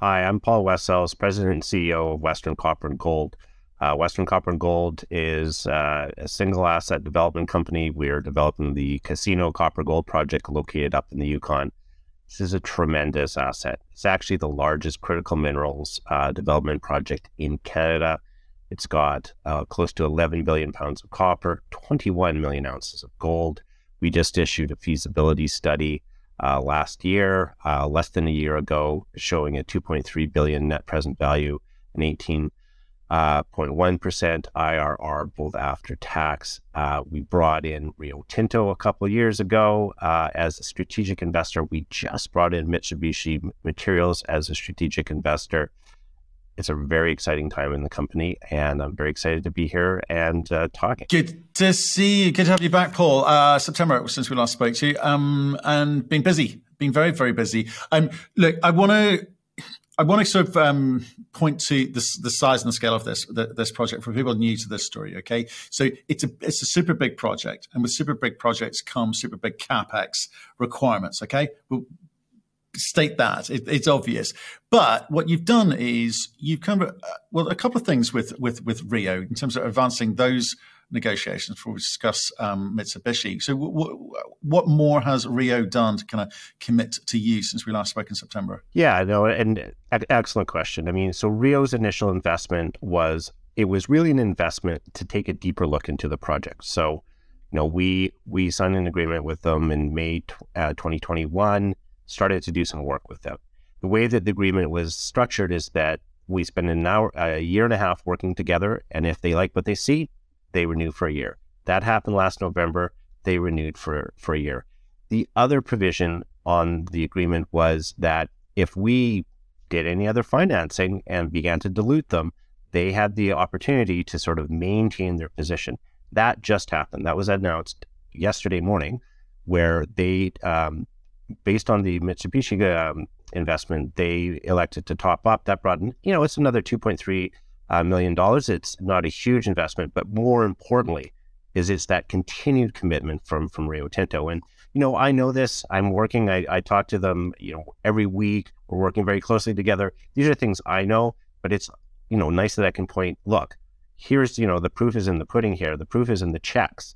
Hi, I'm Paul West-Sells, President and CEO of Western Copper and Gold. Uh, Western Copper and Gold is uh, a single asset development company. We're developing the Casino Copper Gold project located up in the Yukon. This is a tremendous asset. It's actually the largest critical minerals uh, development project in Canada. It's got uh, close to 11 billion pounds of copper, 21 million ounces of gold. We just issued a feasibility study uh, last year, uh, less than a year ago, showing a 2.3 billion net present value and 18.1% uh, IRR, both after tax. Uh, we brought in Rio Tinto a couple years ago uh, as a strategic investor. We just brought in Mitsubishi Materials as a strategic investor. It's a very exciting time in the company, and I'm very excited to be here and uh, talking. Good to see you. Good to have you back, Paul. Uh, September since we last spoke to you, um, and been busy, been very, very busy. Um, look, I want to I want to sort of um, point to this, the size and the scale of this the, this project for people new to this story. Okay, so it's a it's a super big project, and with super big projects come super big capex requirements. Okay, we'll state that it, it's obvious, but what you've done is you've kind of uh, well a couple of things with with with Rio in terms of advancing those negotiations before we discuss um, Mitsubishi. So, w- w- what more has Rio done to kind of commit to you since we last spoke in September? Yeah, no, and excellent question. I mean, so Rio's initial investment was it was really an investment to take a deeper look into the project. So, you know, we we signed an agreement with them in May uh, 2021, started to do some work with them. The way that the agreement was structured is that we spend an hour, a year and a half working together, and if they like what they see, they renew for a year. That happened last November. They renewed for, for a year. The other provision on the agreement was that if we did any other financing and began to dilute them, they had the opportunity to sort of maintain their position. That just happened. That was announced yesterday morning, where they, um, based on the Mitsubishi um, investment, they elected to top up. That brought in, you know, it's another 2.3 uh, million dollars. It's not a huge investment, but more importantly, is it's that continued commitment from from Rio Tinto. And you know, I know this. I'm working. I, I talk to them. You know, every week. We're working very closely together. These are things I know, but it's you know nice that I can point. Look, here's you know the proof is in the pudding here. The proof is in the checks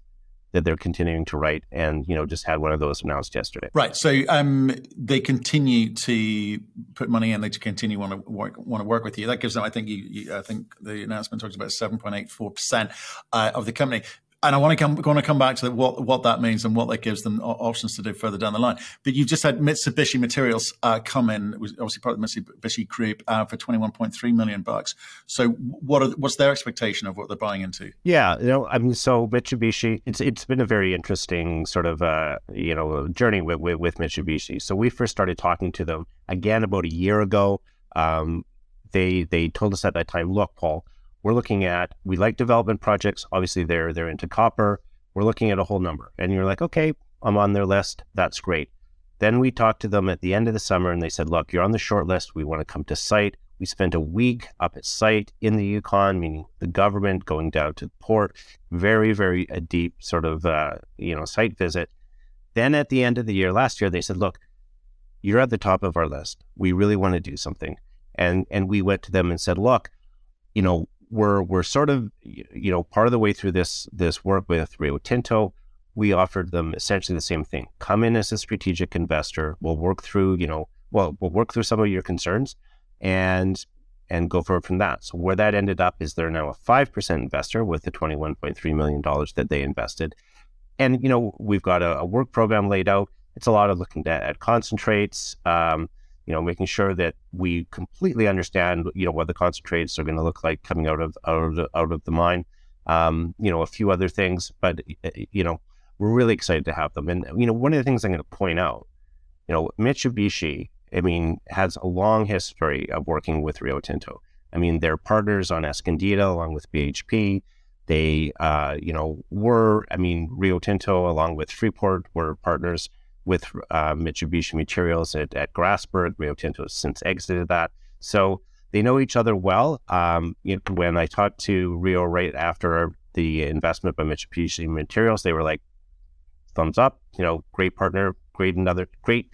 that they're continuing to write and you know just had one of those announced yesterday. Right. So um, they continue to put money in. They continue want to work want to work with you. That gives them i think you, you i think the announcement talks about 7.84% uh, of the company and I want to come want to come back to what what that means and what that gives them options to do further down the line. But you've just had Mitsubishi Materials uh, come in, it was obviously part of the Mitsubishi Group uh, for twenty one point three million bucks. So what are, what's their expectation of what they're buying into? Yeah, you know, I mean, so Mitsubishi, it's it's been a very interesting sort of uh, you know journey with, with, with Mitsubishi. So we first started talking to them again about a year ago. Um, they they told us at that time, look, Paul we're looking at we like development projects. Obviously, they're they're into copper. We're looking at a whole number, and you're like, okay, I'm on their list. That's great. Then we talked to them at the end of the summer, and they said, look, you're on the short list. We want to come to site. We spent a week up at site in the Yukon, meaning the government going down to the port. Very, very a deep sort of uh, you know site visit. Then at the end of the year last year, they said, look, you're at the top of our list. We really want to do something. And and we went to them and said, look, you know, we're we're sort of you know part of the way through this this work with Rio Tinto. We offered them essentially the same thing: come in as a strategic investor. We'll work through you know well we'll work through some of your concerns and and go forward from that. So where that ended up is they're now a five percent investor with the twenty one point three million dollars that they invested, and you know we've got a, a, work program laid out. It's a lot of looking at, at concentrates. Um, you know, making sure that we completely understand, you know, what the concentrates are going to look like coming out of out of the, out of the mine. Um, you know, a few other things, but you know, we're really excited to have them. And you know, one of the things I'm going to point out, you know, Mitsubishi, I mean, has a long history of working with Rio Tinto. I mean, they're partners on Escondida along with BHP. They, uh, you know, were, I mean, Rio Tinto along with Freeport were partners with uh, Mitsubishi Materials at, at Grasberg. Rio Tinto has since exited that. So they know each other well. Um, you know, when I talked to Rio right after the investment by Mitsubishi Materials, they were like, thumbs up, you know, great partner, great another, great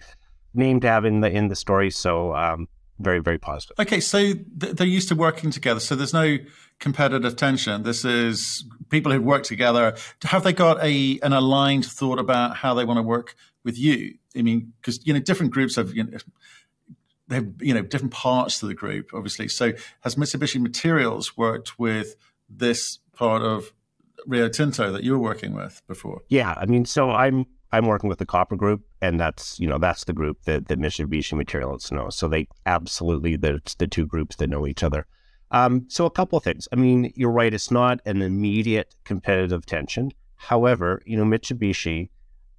name to have in the in the story. So um, very, very positive. Okay, so th- they're used to working together. So there's no competitive tension. This is people who work together. Have they got a an aligned thought about how they want to work with you? I mean, because you know, different groups have you know, they have you know different parts to the group, obviously. So has Mitsubishi Materials worked with this part of Rio Tinto that you were working with before? Yeah, I mean, so I'm I'm working with the copper group, and that's you know that's the group that, that Mitsubishi Materials knows. So they absolutely that's the two groups that know each other. Um, so a couple of things. I mean, you're right. It's not an immediate competitive tension. However, you know Mitsubishi.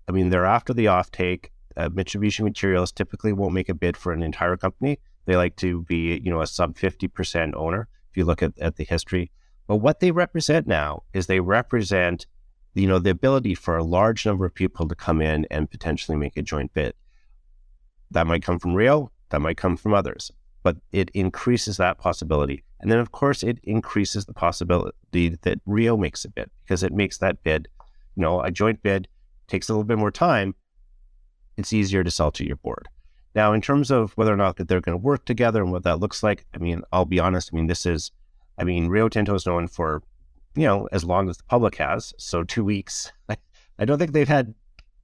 I mean, they're after the offtake. Uh, Mitsubishi Materials typically won't make a bid for an entire company. They like to be, you know, a sub 50% owner. If you look at, at the history, but what they represent now is they represent you know, the ability for a large number of people to come in and potentially make a joint bid. That might come from Rio, that might come from others, but it increases that possibility. And then, of course, it increases the possibility that Rio makes a bid because it makes that bid, you know, a joint bid takes a little bit more time. It's easier to sell to your board. Now, in terms of whether or not that they're going to work together and what that looks like, I mean, I'll be honest. I mean, this is, I mean, Rio Tinto is known for you know, as long as the public has. So two weeks. I, don't think they've had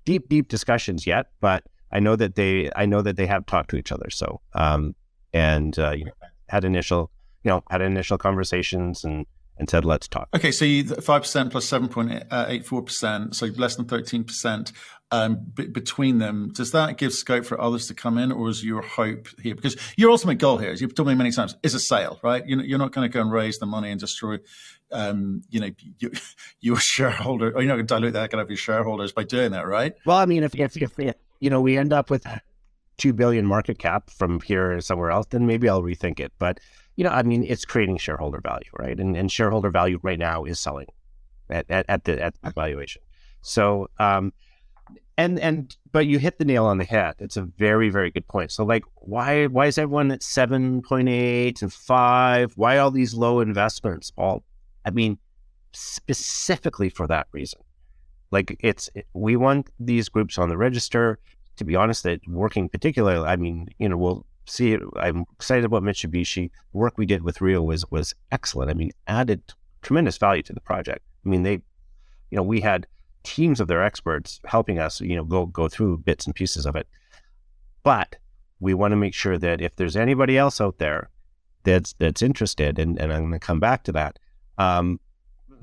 deep, deep discussions yet, but I know that they, I know that they have talked to each other. So, um, and uh, you know, had initial, you know, had initial conversations and and said, let's talk. Okay, so you five percent plus plus seven point eight four percent, so less than thirteen percent um, b- between them. Does that give scope for others to come in, or is your hope here? Because your ultimate goal here, as you've told me many times, is a sale, right? You're, you're not going to go and raise the money and destroy, um, you know, you, your shareholder, or you're not going to dilute that kind of your shareholders by doing that, right? Well, I mean, if if, if you know we end up with two billion market cap from here or somewhere else, then maybe I'll rethink it, but you know, I mean, it's creating shareholder value, right? And, and shareholder value right now is selling at, at, at the at the valuation. So, um, and and but you hit the nail on the head. It's a very very good point. So, like, why why is everyone at seven point eight and five? Why all these low investments? All, I mean, specifically for that reason. Like, it's it, we want these groups on the register. To be honest, that working particularly, I mean, you know, we'll see, I'm excited about Mitsubishi. The work we did with Rio was was excellent. I mean, added tremendous value to the project. I mean, they, you know, we had teams of their experts helping us, you know, go go through bits and pieces of it. But we want to make sure that if there's anybody else out there that's that's interested, and, and I'm going to come back to that, um,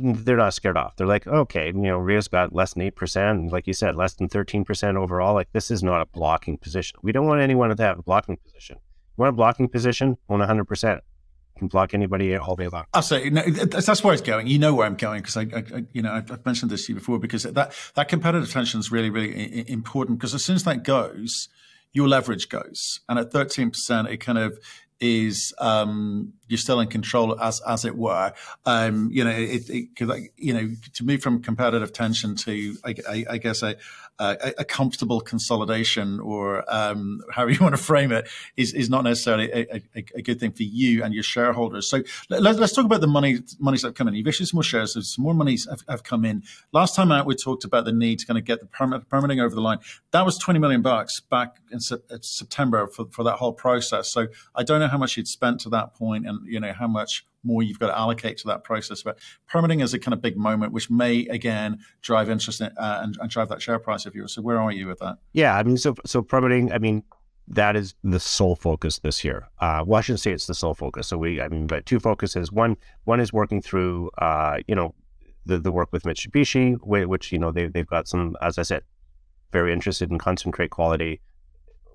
they're not scared off. They're like, okay, you know, Rio's got less than eight percent, like you said, less than thirteen percent overall. Like this is not a blocking position. We don't want anyone to have a blocking position. You want a blocking position? Own hundred percent. Can block anybody all day long. Absolutely, no, that's where it's going. You know where I'm going because I, I, you know, I've, mentioned this to you before because that that competitive tension is really, really important because as soon as that goes, your leverage goes, and at 13 percent, it kind of is um, you're still in control as as it were. Um, you know, it, it, you know to move from competitive tension to I, I, I guess a, a, a, comfortable consolidation or um, however you want to frame it is is not necessarily a, a, good thing for you and your shareholders. So let, us talk about the money monies that have come in. You've issued some more shares, so some more monies have, have, come in. Last time out, we talked about the need to kind of get the permit, permitting over the line. That was twenty million bucks back in September for, for that whole process. So I don't know how much you'd spent to that point, and you know how much more you've got to allocate to that process. But permitting is a kind of big moment, which may again drive interest in, uh, and, and, drive that share price of yours. So where are you with that? Yeah, I mean, so so permitting, I mean. That is the sole focus this year. Uh, well, I shouldn't say it's the sole focus. So we, I mean, but two focuses. One, one is working through, uh, you know, the, the work with Mitsubishi, which you know they they've got some, as I said, very interested in concentrate quality.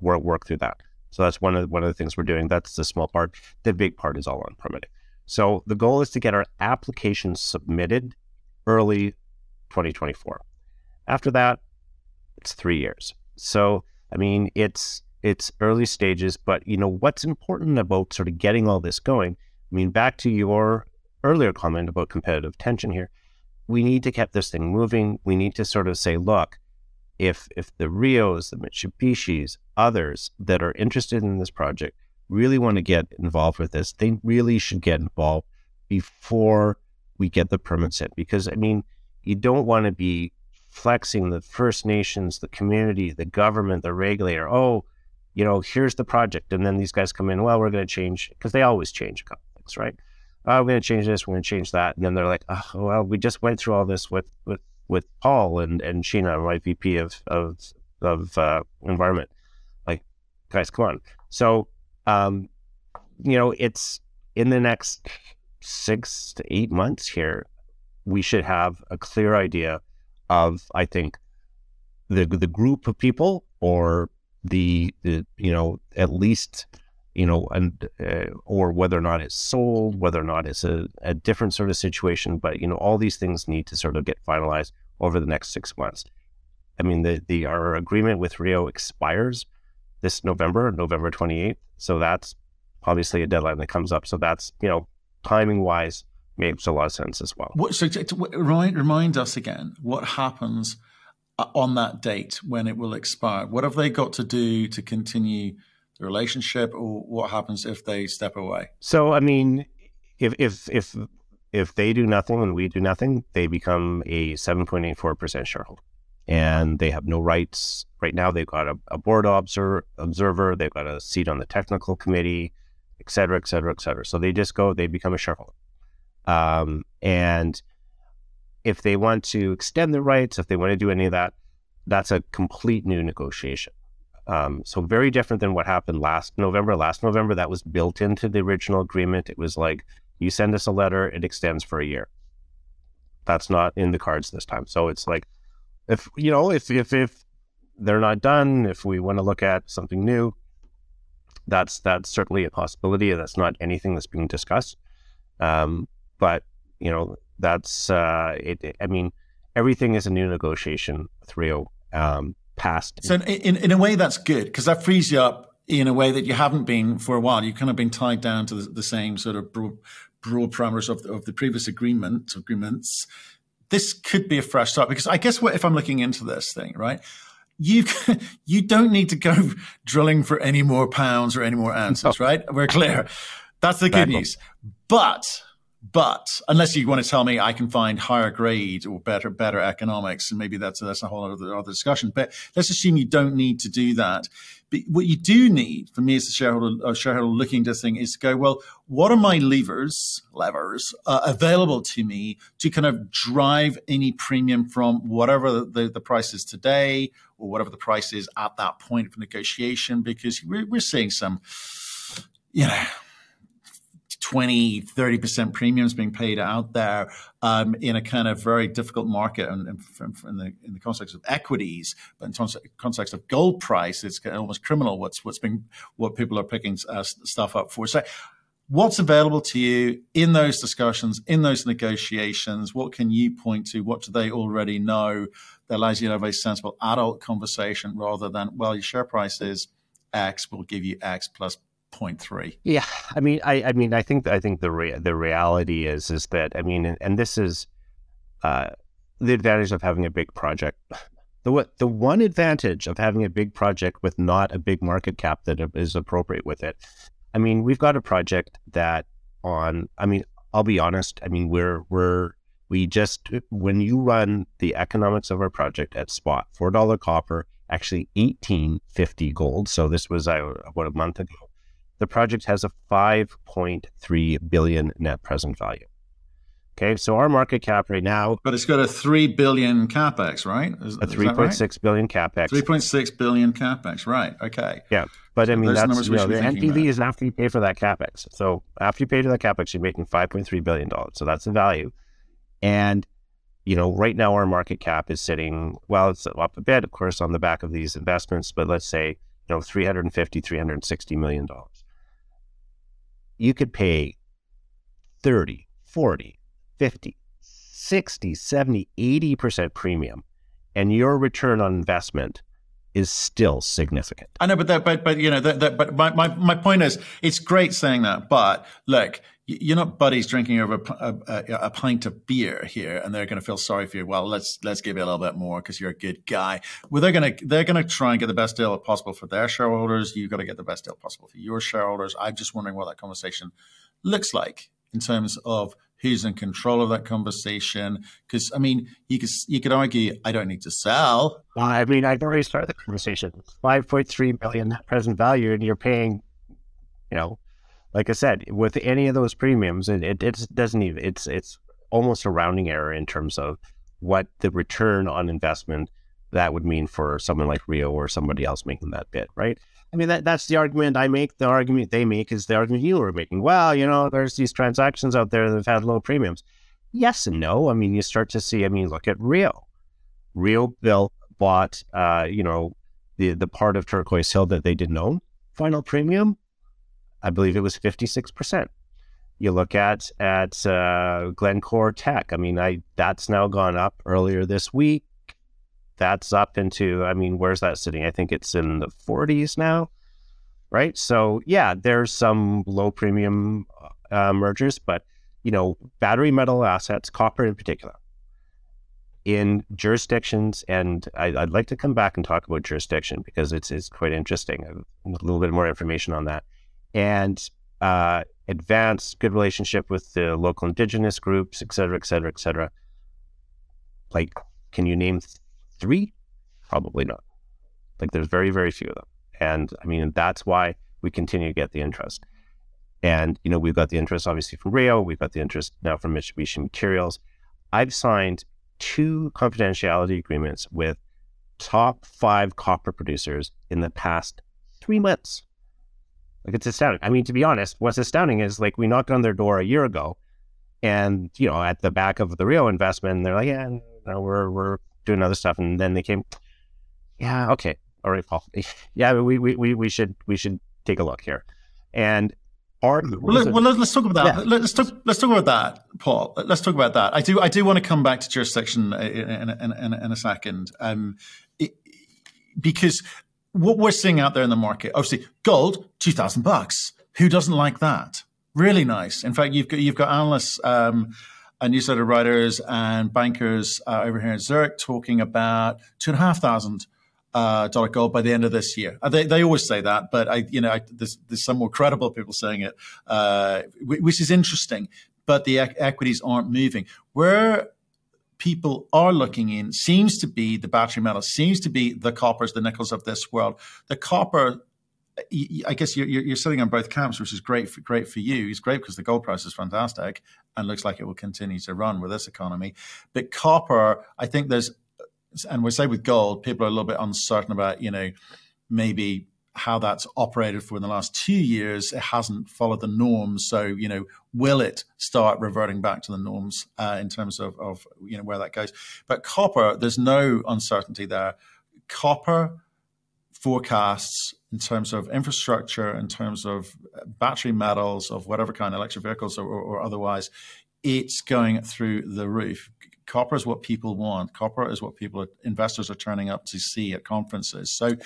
Work work through that. So that's one of one of the things we're doing. That's the small part. The big part is all on permitting. So the goal is to get our application submitted early 2024. After that, it's three years. So I mean, it's it's early stages, but you know what's important about sort of getting all this going. I mean, back to your earlier comment about competitive tension here, we need to keep this thing moving. We need to sort of say, look, if if the Rios, the Mitsubishis, others that are interested in this project really want to get involved with this, they really should get involved before we get the permits in. Because, I mean, you don't want to be flexing the First Nations, the community, the government, the regulator. Oh, you know, here's the project. And then these guys come in, well, we're going to change because they always change a couple things, right? Oh, we're going to change this, we're going to change that. And then they're like, oh, well, we just went through all this with, with, with Paul and, and Sheena, my VP of, of, of uh, environment. Like, guys, come on. So, um, you know, it's in the next six to eight months here, we should have a clear idea of, I think, the the group of people or the, the you know at least you know and uh, or whether or not it's sold, whether or not it's a, a different sort of situation. But you know all these things need to sort of get finalized over the next six months. I mean, the the our agreement with Rio expires this November, November twenty eighth. So that's obviously a deadline that comes up. So that's you know timing wise makes a lot of sense as well. What, so to, to, remind, remind us again what happens uh, on that date when it will expire. What have they got to do to continue the relationship, or what happens if they step away? So, I mean, if if if if they do nothing and we do nothing, they become a seven point eight four percent shareholder, and they have no rights. Right now, they've got a, a board observer, observer, they've got a seat on the technical committee, et cetera, et cetera, et cetera. So they just go, they become a shareholder. Um, and if they want to extend their rights, if they want to do any of that, that's a complete new negotiation. Um, so very different than what happened last November. Last November, that was built into the original agreement. It was like you send us a letter, it extends for a year. That's not in the cards this time. So it's like if you know if if if they're not done, if we want to look at something new, that's that's certainly a possibility. That's not anything that's being discussed. Um, but you know, that's uh, it, I mean, everything is a new negotiation with Rio um, past. So in in a way, that's good because that frees you up in a way that you haven't been for a while. You've kind of been tied down to the, the same sort of broad, broad parameters of the, of the previous agreement agreements. This could be a fresh start because I guess what if I'm looking into this thing, right? you you don't need to go drilling for any more pounds or any more ounces, no. right? We're clear. That's the good news. But but unless you want to tell me I can find higher grade or better better economics, and maybe that's that's a whole other, other discussion. But let's assume you don't need to do that. But what you do need, for me as a shareholder, a shareholder looking this thing, is to go, well, what are my levers, levers uh, available to me to kind of drive any premium from whatever the, the, the, price is today or whatever the price is at that point of negotiation? Because we're, we're seeing some, you know, 20, 30% premiums being paid out there um, in a kind of very difficult market and, in, the, in the context of equities, but in terms of context of gold price, it's almost criminal what's what's been what people are picking uh, stuff up for. So what's available to you in those discussions, in those negotiations? What can you point to? What do they already know that allows you to have a sensible adult conversation rather than, well, your share price is X, we'll give you X plus 0.3. Yeah, I mean, I, I mean, I think, I think the the reality is, is that, I mean, and, and this is uh, the advantage of having a big project. The what the one advantage of having a big project with not a big market cap that is appropriate with it. I mean, we've got a project that on. I mean, I'll be honest. I mean, we're we're we just when you run the economics of our project at spot, four dollar copper, actually eighteen fifty gold. So this was uh, about a month ago the project has a 5.3 billion net present value. Okay, so our market cap right now, but it's got a three billion capex, right? Is, a three point six billion capex. Three point six billion capex, right? Okay. Yeah, but so I mean that's you know, the NPV is after you pay for that capex. So after you pay for that capex, you're making five point three billion dollars. So that's the value, and you know right now our market cap is sitting well, it's up a bit, of course, on the back of these investments, but let's say you know 350 360 million dollars you could pay 30, 40, 50, 60, 70, 80% premium, and your return on investment is still significant. I know, but that, but but you know, that, that, but my, my my point is, it's great saying that, but look, you're not buddies drinking over a, a, a, pint of beer here, and they're going to feel sorry for you. Well, let's let's give you a little bit more because you're a good guy. Well, they're going to they're going to try and get the best deal possible for their shareholders. You've got to get the best deal possible for your shareholders. I'm just wondering what that conversation looks like in terms of who's in control of that conversation. Because I mean, you could you could argue I don't need to sell. I mean, I've already started the conversation. Five point three billion present value, and you're paying, you know, like I said, with any of those premiums, it, it, it doesn't even it's it's almost a rounding error in terms of what the return on investment that would mean for someone like Rio or somebody else making that bid, right? I mean, that, that's the argument I make. The argument they make is the argument you were making. Well, you know, there's these transactions out there that have had low premiums. Yes and no. I mean, you start to see, I mean, look at Rio. Rio built, bought, uh, you know, the, the part of Turquoise Hill that they didn't own. Final premium, I believe it was 56%. You look at at uh, Glencore Teck. I mean, I that's now gone up earlier this week that's up into, I mean, where's that sitting? I think it's in the 40s now, right? So, yeah, there's some low premium uh, mergers, but, you know, battery metal assets, copper in particular, in jurisdictions, and I, would like to come back and talk about jurisdiction because it's, it's quite interesting. A little bit more information on that. And uh, good relationship with the local indigenous groups, et cetera, et cetera, et cetera. Like, can you name Three? Probably not. Like there's very, very few of them. And I mean, that's why we continue to get the interest. And, you know, we've got the interest obviously from Rio, we've got the interest now from Mitsubishi Materials. I've signed two confidentiality agreements with top five copper producers in the past three months. Like it's astounding. I mean, to be honest, what's astounding is like we knocked on their door a year ago and, you know, at the back of the Rio investment, they're like, yeah, no, we're, we're doing other stuff, and then they came. Yeah, okay, all right, Paul. Yeah, we we we, we should we should take a look here, and our well, let, well let's talk about that. Yeah. Let's talk. Let's talk about that, Paul. Let's talk about that. I do. I do want to come back to jurisdiction in, in, in, in a second, um, it, because what we're seeing out there in the market, obviously, gold two thousand bucks. Who doesn't like that? Really nice. In fact, you've got you've got analysts. Um, uh, newsletter writers and bankers uh, over here in Zurich talking about two and a half thousand uh, dollar gold by the end of this year. Uh, they, they always say that, but I, you know, I, there's, there's some more credible people saying it, uh, which is interesting. But the equities aren't moving. Where people are looking in seems to be the battery metals, seems to be the coppers, the nickels of this world. The copper I guess you're, you're sitting on both camps, which is great for great for you. It's great because the gold price is fantastic and looks like it will continue to run with this economy. But copper, I think there's, and we say with gold, people are a little bit uncertain about, you know, maybe how that's operated for in the last two years. It hasn't followed the norms, so you know, will it start reverting back to the norms uh, in terms of, of you know where that goes? But copper, there's no uncertainty there. Copper forecasts in terms of infrastructure, in terms of battery metals, of whatever kind, electric vehicles or, or, or otherwise, it's going through the roof. Copper is what people want. Copper is what people, investors are turning up to see at conferences. So,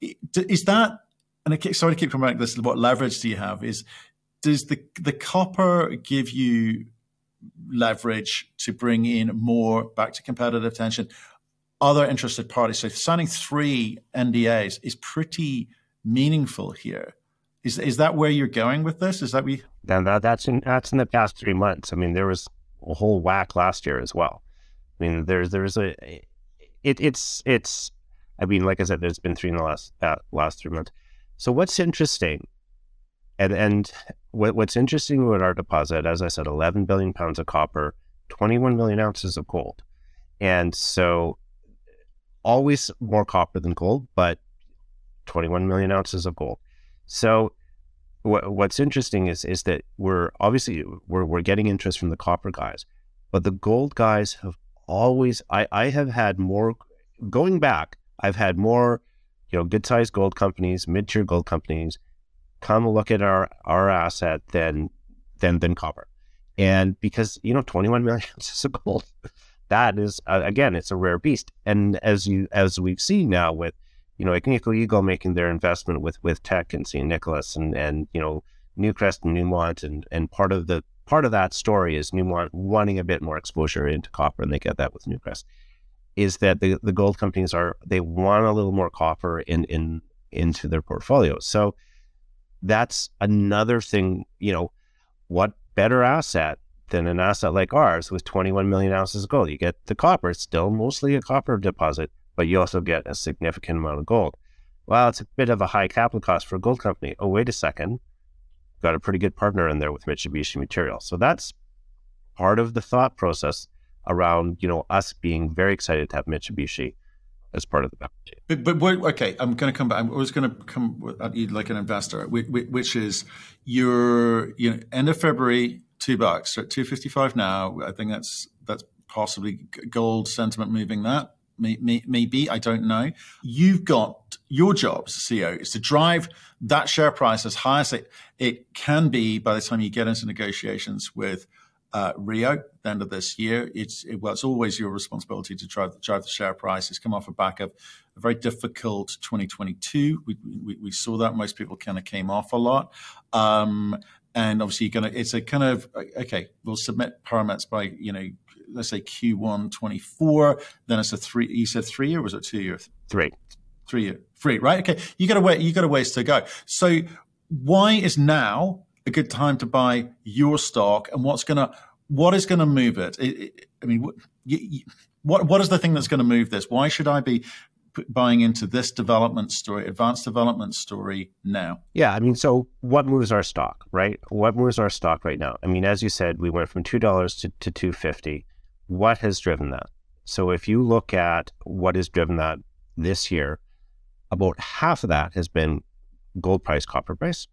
is that? And I sorry to keep coming back to this. What leverage do you have? Is does the the copper give you leverage to bring in more back to competitive tension? Other interested parties. So signing three NDAs is pretty meaningful here. Is is that where you're going with this? Is that we? Now that, that's in that's in the past three months. I mean, there was a whole whack last year as well. I mean, there's there's a it it's it's. I mean, like I said, there's been three in the last uh, last three months. So what's interesting, and and what, what's interesting with our deposit, as I said, 11 billion pounds of copper, 21 million ounces of gold, and so always more copper than gold, but 21 million ounces of gold. So what's interesting is is that we're obviously we're, we're getting interest from the copper guys, but the gold guys have always I, I have had more going back, I've had more, you know, good sized gold companies, mid tier gold companies come look at our our asset than than than copper. And because, you know, 21 million ounces of gold, that is uh, again, it's a rare beast. And as you as we've seen now with you know, Agnico Eagle making their investment with with Teck and San Nicolás and and you know Newcrest and Newmont and and part of the part of that story is Newmont wanting a bit more exposure into copper and they get that with Newcrest is that the, the gold companies are they want a little more copper in in into their portfolio. So that's another thing, you know, what better asset than an asset like ours with 21 million ounces of gold. You get the copper, it's still mostly a copper deposit, but you also get a significant amount of gold. Well, it's a bit of a high capital cost for a gold company. Oh, wait a second. Got a pretty good partner in there with Mitsubishi Material. So that's part of the thought process around, you know, us being very excited to have Mitsubishi as part of the balance sheet. But, but wait, okay, I'm going to come back. I was going to come at you like an investor, which is your you know end of February two bucks at two fifty five now. I think that's that's possibly gold sentiment moving that. Maybe I don't know. You've got your job as CEO is to drive that share price as high as it, it can be by the time you get into negotiations with uh, Rio at the end of this year. It's it, well, it's always your responsibility to drive, drive the share price. It's come off a back of a very difficult 2022. We, we, we saw that most people kind of came off a lot. Um, and obviously, you're gonna. It's a kind of okay. We'll submit permits by you know, let's say Q1 24. Then it's a three. You said three year. was it two year? Three. Three year. Three. Right. Okay. You got a way. You got a ways to go. So why is now a good time to buy your stock, and what's gonna what is going to move it? I mean, what, what what is the thing that's going to move this? Why should I be buying into this development story, advanced development story now? Yeah, I mean, so what moves our stock, right? What moves our stock right now? I mean, as you said, we went from two dollars to, to two fifty. What has driven that? So if you look at what has driven that this year, about half of that has been gold price, copper price.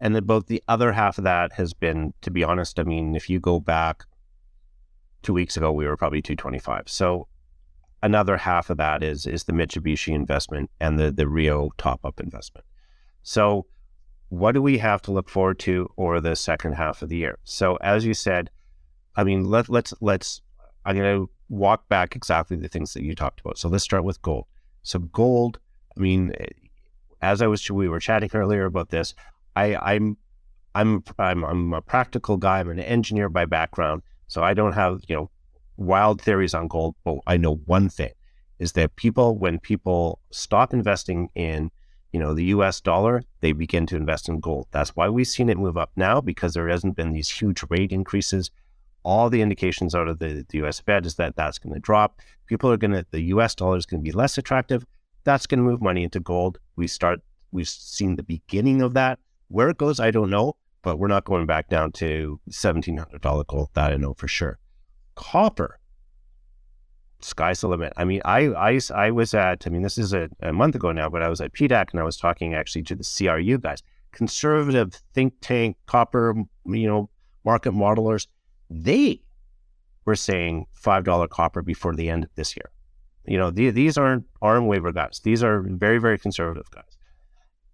And then about the other half of that has been, to be honest, I mean, if you go back two weeks ago, we were probably 225. So another half of that is is the Mitsubishi investment and the the Rio top up investment. So what do we have to look forward to over the second half of the year? So as you said, I mean let let's let's I'm gonna walk back exactly the things that you talked about. So let's start with gold. So gold, I mean, as I was we were chatting earlier about this, I, I'm I'm I'm I'm a practical guy. I'm an engineer by background, so I don't have you know wild theories on gold. But I know one thing is that people, when people stop investing in you know the U.S. dollar, they begin to invest in gold. That's why we've seen it move up now because there hasn't been these huge rate increases. All the indications out of the, the U.S. Fed is that that's going to drop. People are going to the U.S. dollar is going to be less attractive. That's going to move money into gold. We start. We've seen the beginning of that where it goes, I don't know, but we're not going back down to $1,700 gold. That I know for sure. Copper, sky's the limit. I mean, I, I, I was at, I mean, this is a, a month ago now, but I was at PDAC and I was talking actually to the CRU guys, conservative think tank, copper, you know, market modelers. They were saying $5 copper before the end of this year. You know, the, these aren't arm waiver guys. These are very, very conservative guys.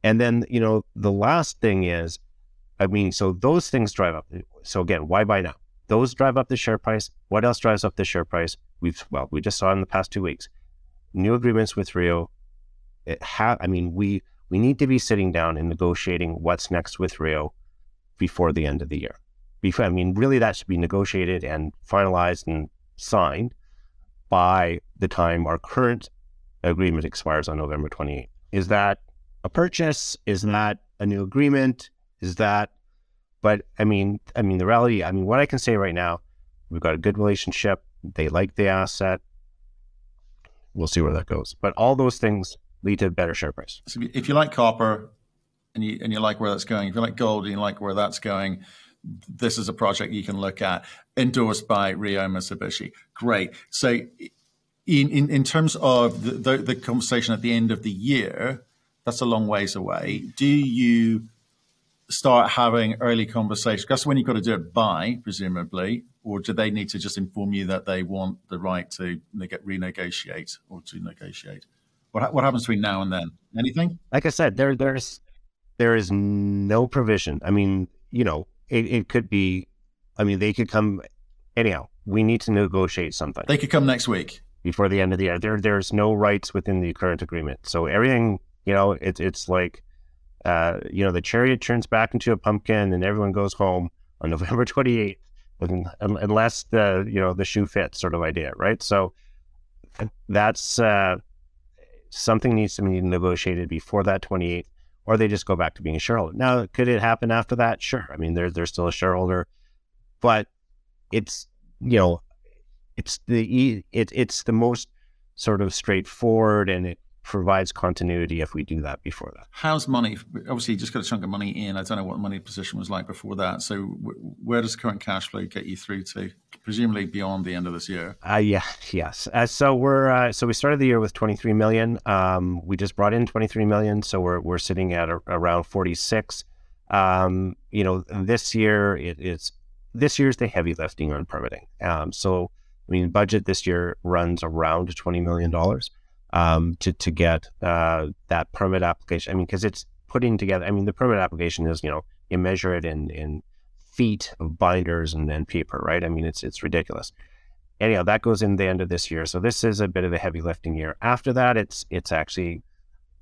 And then, you know, the last thing is, I mean, so those things drive up. So again, why buy now? Those drive up the share price. What else drives up the share price? We've well, we just saw in the past two weeks, new agreements with Rio. It ha- I mean, we we need to be sitting down and negotiating what's next with Rio before the end of the year. Before, I mean, really, that should be negotiated and finalized and signed by the time our current agreement expires on November 28th. Is that a purchase? Is that a new agreement? Is that, but I mean, I mean, the reality, I mean, what I can say right now, we've got a good relationship. They like the asset. We'll see where that goes. But all those things lead to a better share price. So if you like copper and you, and you like where that's going, if you like gold and you like where that's going, this is a project you can look at, endorsed by Rio Mitsubishi. Great. So in, in, in terms of the, the, the conversation at the end of the year, that's a long ways away. Do you start having early conversations? That's when you've got to do it by, presumably, or do they need to just inform you that they want the right to renegotiate or to negotiate? What, what happens between now and then? Anything? Like I said, there there's there is no provision. I mean, you know, it, it could be. I mean, they could come anyhow. We need to negotiate something. They could come next week before the end of the year. There, there's no rights within the current agreement. So everything you know, it's it's like, uh, you know, the chariot turns back into a pumpkin, and everyone goes home on November 28th, unless the you know the shoe fits, sort of idea, right? So that's uh, something needs to be negotiated before that 28th, or they just go back to being a shareholder. Now, could it happen after that? Sure. I mean, they're they're still a shareholder, but it's you know, it's the it, it's the most sort of straightforward and it provides continuity if we do that before that. How's money? Obviously, you just got a chunk of money in. I don't know what the money position was like before that. So, w- where does current cash flow get you through to? Presumably beyond the end of this year. Uh, yeah, yes. Uh, so we're uh, so we started the year with 23 million. Um, we just brought in 23 million, so we're we're sitting at a, around 46. Um, you know, this year it, it's this year's the heavy lifting on permitting. Um, so I mean, budget this year runs around 20 million dollars um, to to get uh, that permit application. I mean, because it's putting together. I mean, the permit application is you know you measure it in in feet of binders and then paper, right? I mean, it's it's ridiculous. Anyhow, that goes in the end of this year. So this is a bit of a heavy lifting year. After that, it's it's actually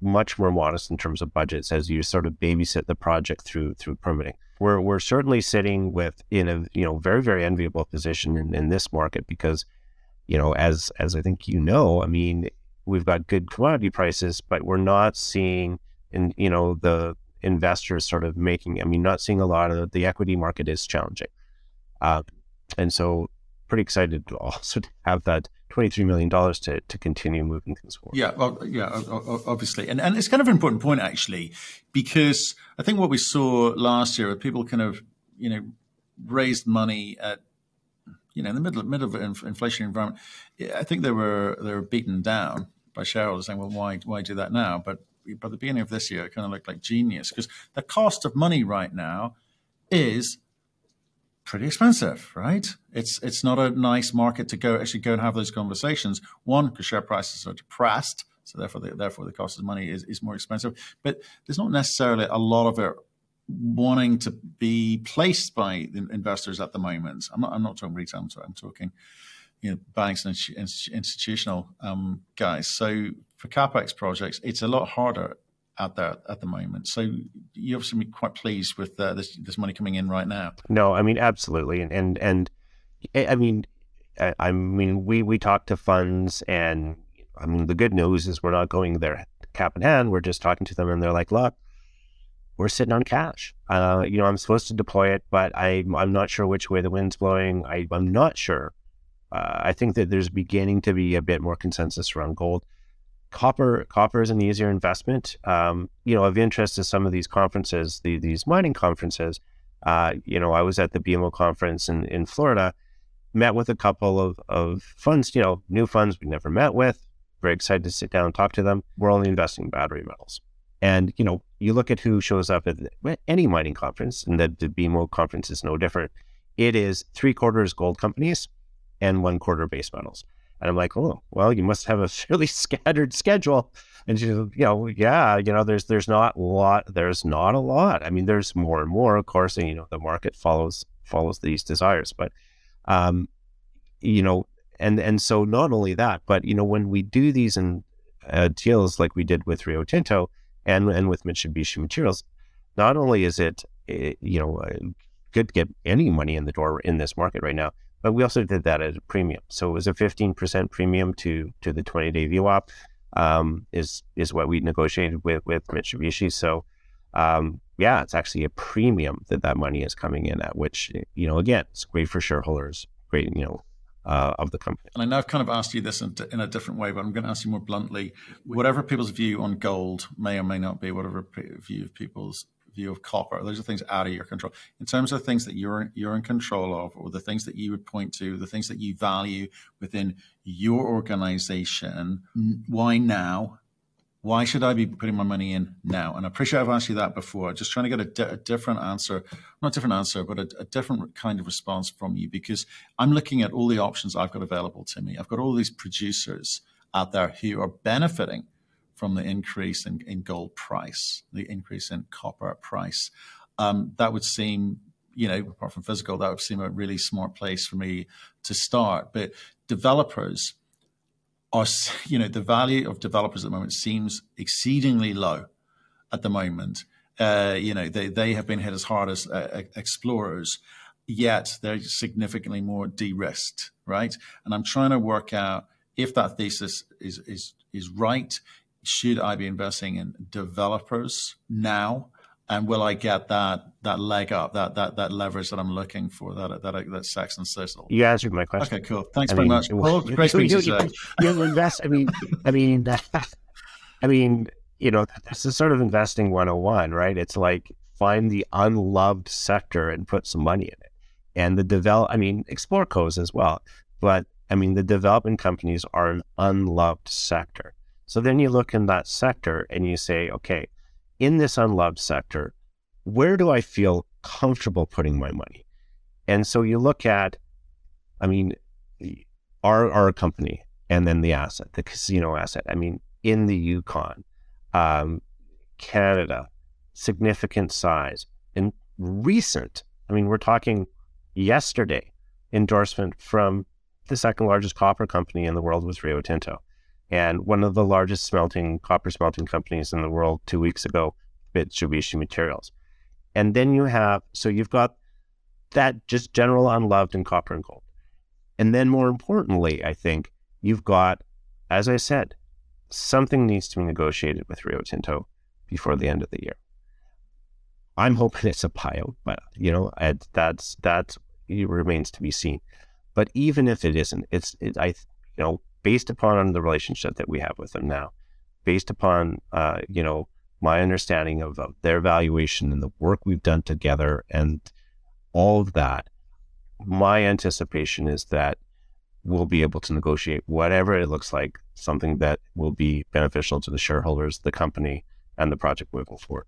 much more modest in terms of budgets as you sort of babysit the project through through permitting. We're we're certainly sitting with in a you know very very enviable position in, in this market because you know as as I think you know, I mean we've got good commodity prices, but we're not seeing in you know the investors sort of making. I mean, not seeing a lot of the equity market is challenging, uh, and so pretty excited to also have that $23 million to, to continue moving things forward. Yeah, well, yeah, obviously. And, and it's kind of an important point, actually, because I think what we saw last year, of people kind of, you know, raised money at, you know, in the middle, middle of an inflationary environment. I think they were, they were beaten down by shareholders saying, well, why, why do that now? But by the beginning of this year, it kind of looked like genius because the cost of money right now is pretty expensive, right? It's it's not a nice market to go actually go and have those conversations. One, because share prices are depressed, so therefore the, therefore the cost of money is, is more expensive. But there's not necessarily a lot of it wanting to be placed by investors at the moment. I'm not I'm not talking retail. I'm talking, I'm talking you know, banks and institutional um, guys. So for capex projects, it's a lot harder out there at the moment. So you obviously quite pleased with uh, this this money coming in right now. No, I mean absolutely, and and, and I mean, I, I mean we we talk to funds, and I mean the good news is we're not going there cap in hand. We're just talking to them, and they're like, look. We're sitting on cash. Uh, you know, I'm supposed to deploy it, but I, I'm not sure which way the wind's blowing. I, I'm not sure uh, I think that there's beginning to be a bit more consensus around gold. Copper, copper is an easier investment. Um, you know, of interest to some of these conferences, the, these mining conferences. Uh, you know, I was at the BMO conference in, in Florida, met with a couple of, of funds, you know, new funds we never met with. Very excited to sit down and talk to them. We're only investing in battery metals. And, you know, you look at who shows up at any mining conference, and the, the BMO conference is no different. It is three quarters gold companies and one quarter base metals. And I'm like, oh, well, you must have a fairly scattered schedule. And she's, you know, yeah, you know, there's there's not a lot. There's not a lot. I mean, there's more and more, of course, and you know, the market follows follows these desires. But, um, you know, and and so not only that, but you know, when we do these in uh, deals like we did with Rio Tinto and and with Mitsubishi Materials, not only is it, it eh, you know uh, good to get any money in the door in this market right now, but we also did that at a premium. So it was a 15% premium to to the 20 day VWAP um, is is what we negotiated with with Mitsubishi. So um, yeah, it's actually a premium that that money is coming in at, which you know again, it's great for shareholders, great you know uh, of the company. And I know I've kind of asked you this in, in, a different way, but I'm going to ask you more bluntly. Whatever people's view on gold may or may not be, whatever view of people's view of copper. Those are things out of your control. In terms of things that you're you're in control of, or the things that you would point to, the things that you value within your organization. Mm-hmm. Why now? Why should I be putting my money in now? And I appreciate I've asked you that before. Just trying to get a, di- a different answer, not a different answer, but a, a different kind of response from you because I'm looking at all the options I've got available to me. I've got all these producers out there who are benefiting from the increase in, in gold price, the increase in copper price. Um, that would seem, you know, apart from physical, that would seem a really smart place for me to start. But developers are, you know, the value of developers at the moment seems exceedingly low at the moment. Uh, you know, they, they have been hit as hard as uh, explorers, yet they're significantly more de-risked, right? And I'm trying to work out if that thesis is is is right should I be investing in developers now and will I get that that leg up, that that that leverage that I'm looking for, that that that Saxon sizzle? You answered my question. Okay, cool. Thanks I very mean, much. Well, great speech you, you, you, invest. I mean, I mean, I mean, you know, this is sort of investing 101, right? It's like find the unloved sector and put some money in it. And the develop, I mean, explore codes as well, but I mean, the development companies are an unloved sector. So then you look in that sector and you say, okay, in this unloved sector, where do I feel comfortable putting my money? And so you look at, I mean, our our company and then the asset, the casino asset. I mean, in the Yukon, um, Canada, significant size, and recent. I mean, we're talking yesterday endorsement from the second largest copper company in the world was Rio Tinto and one of the largest smelting copper smelting companies in the world two weeks ago, Mitsubishi Materials. And then you have so you've got that just general unloved in copper and gold. And then more importantly, I think you've got, as I said, something needs to be negotiated with Rio Tinto before the end of the year. I'm hoping it's a buyout, but you know, that's that's it remains to be seen. But even if it isn't, it's it, I you know based upon the relationship that we have with them now, based upon uh, you know my understanding of, of their valuation and the work we've done together and all of that, my anticipation is that we'll be able to negotiate whatever it looks like, something that will be beneficial to the shareholders, the company, and the project moving forward.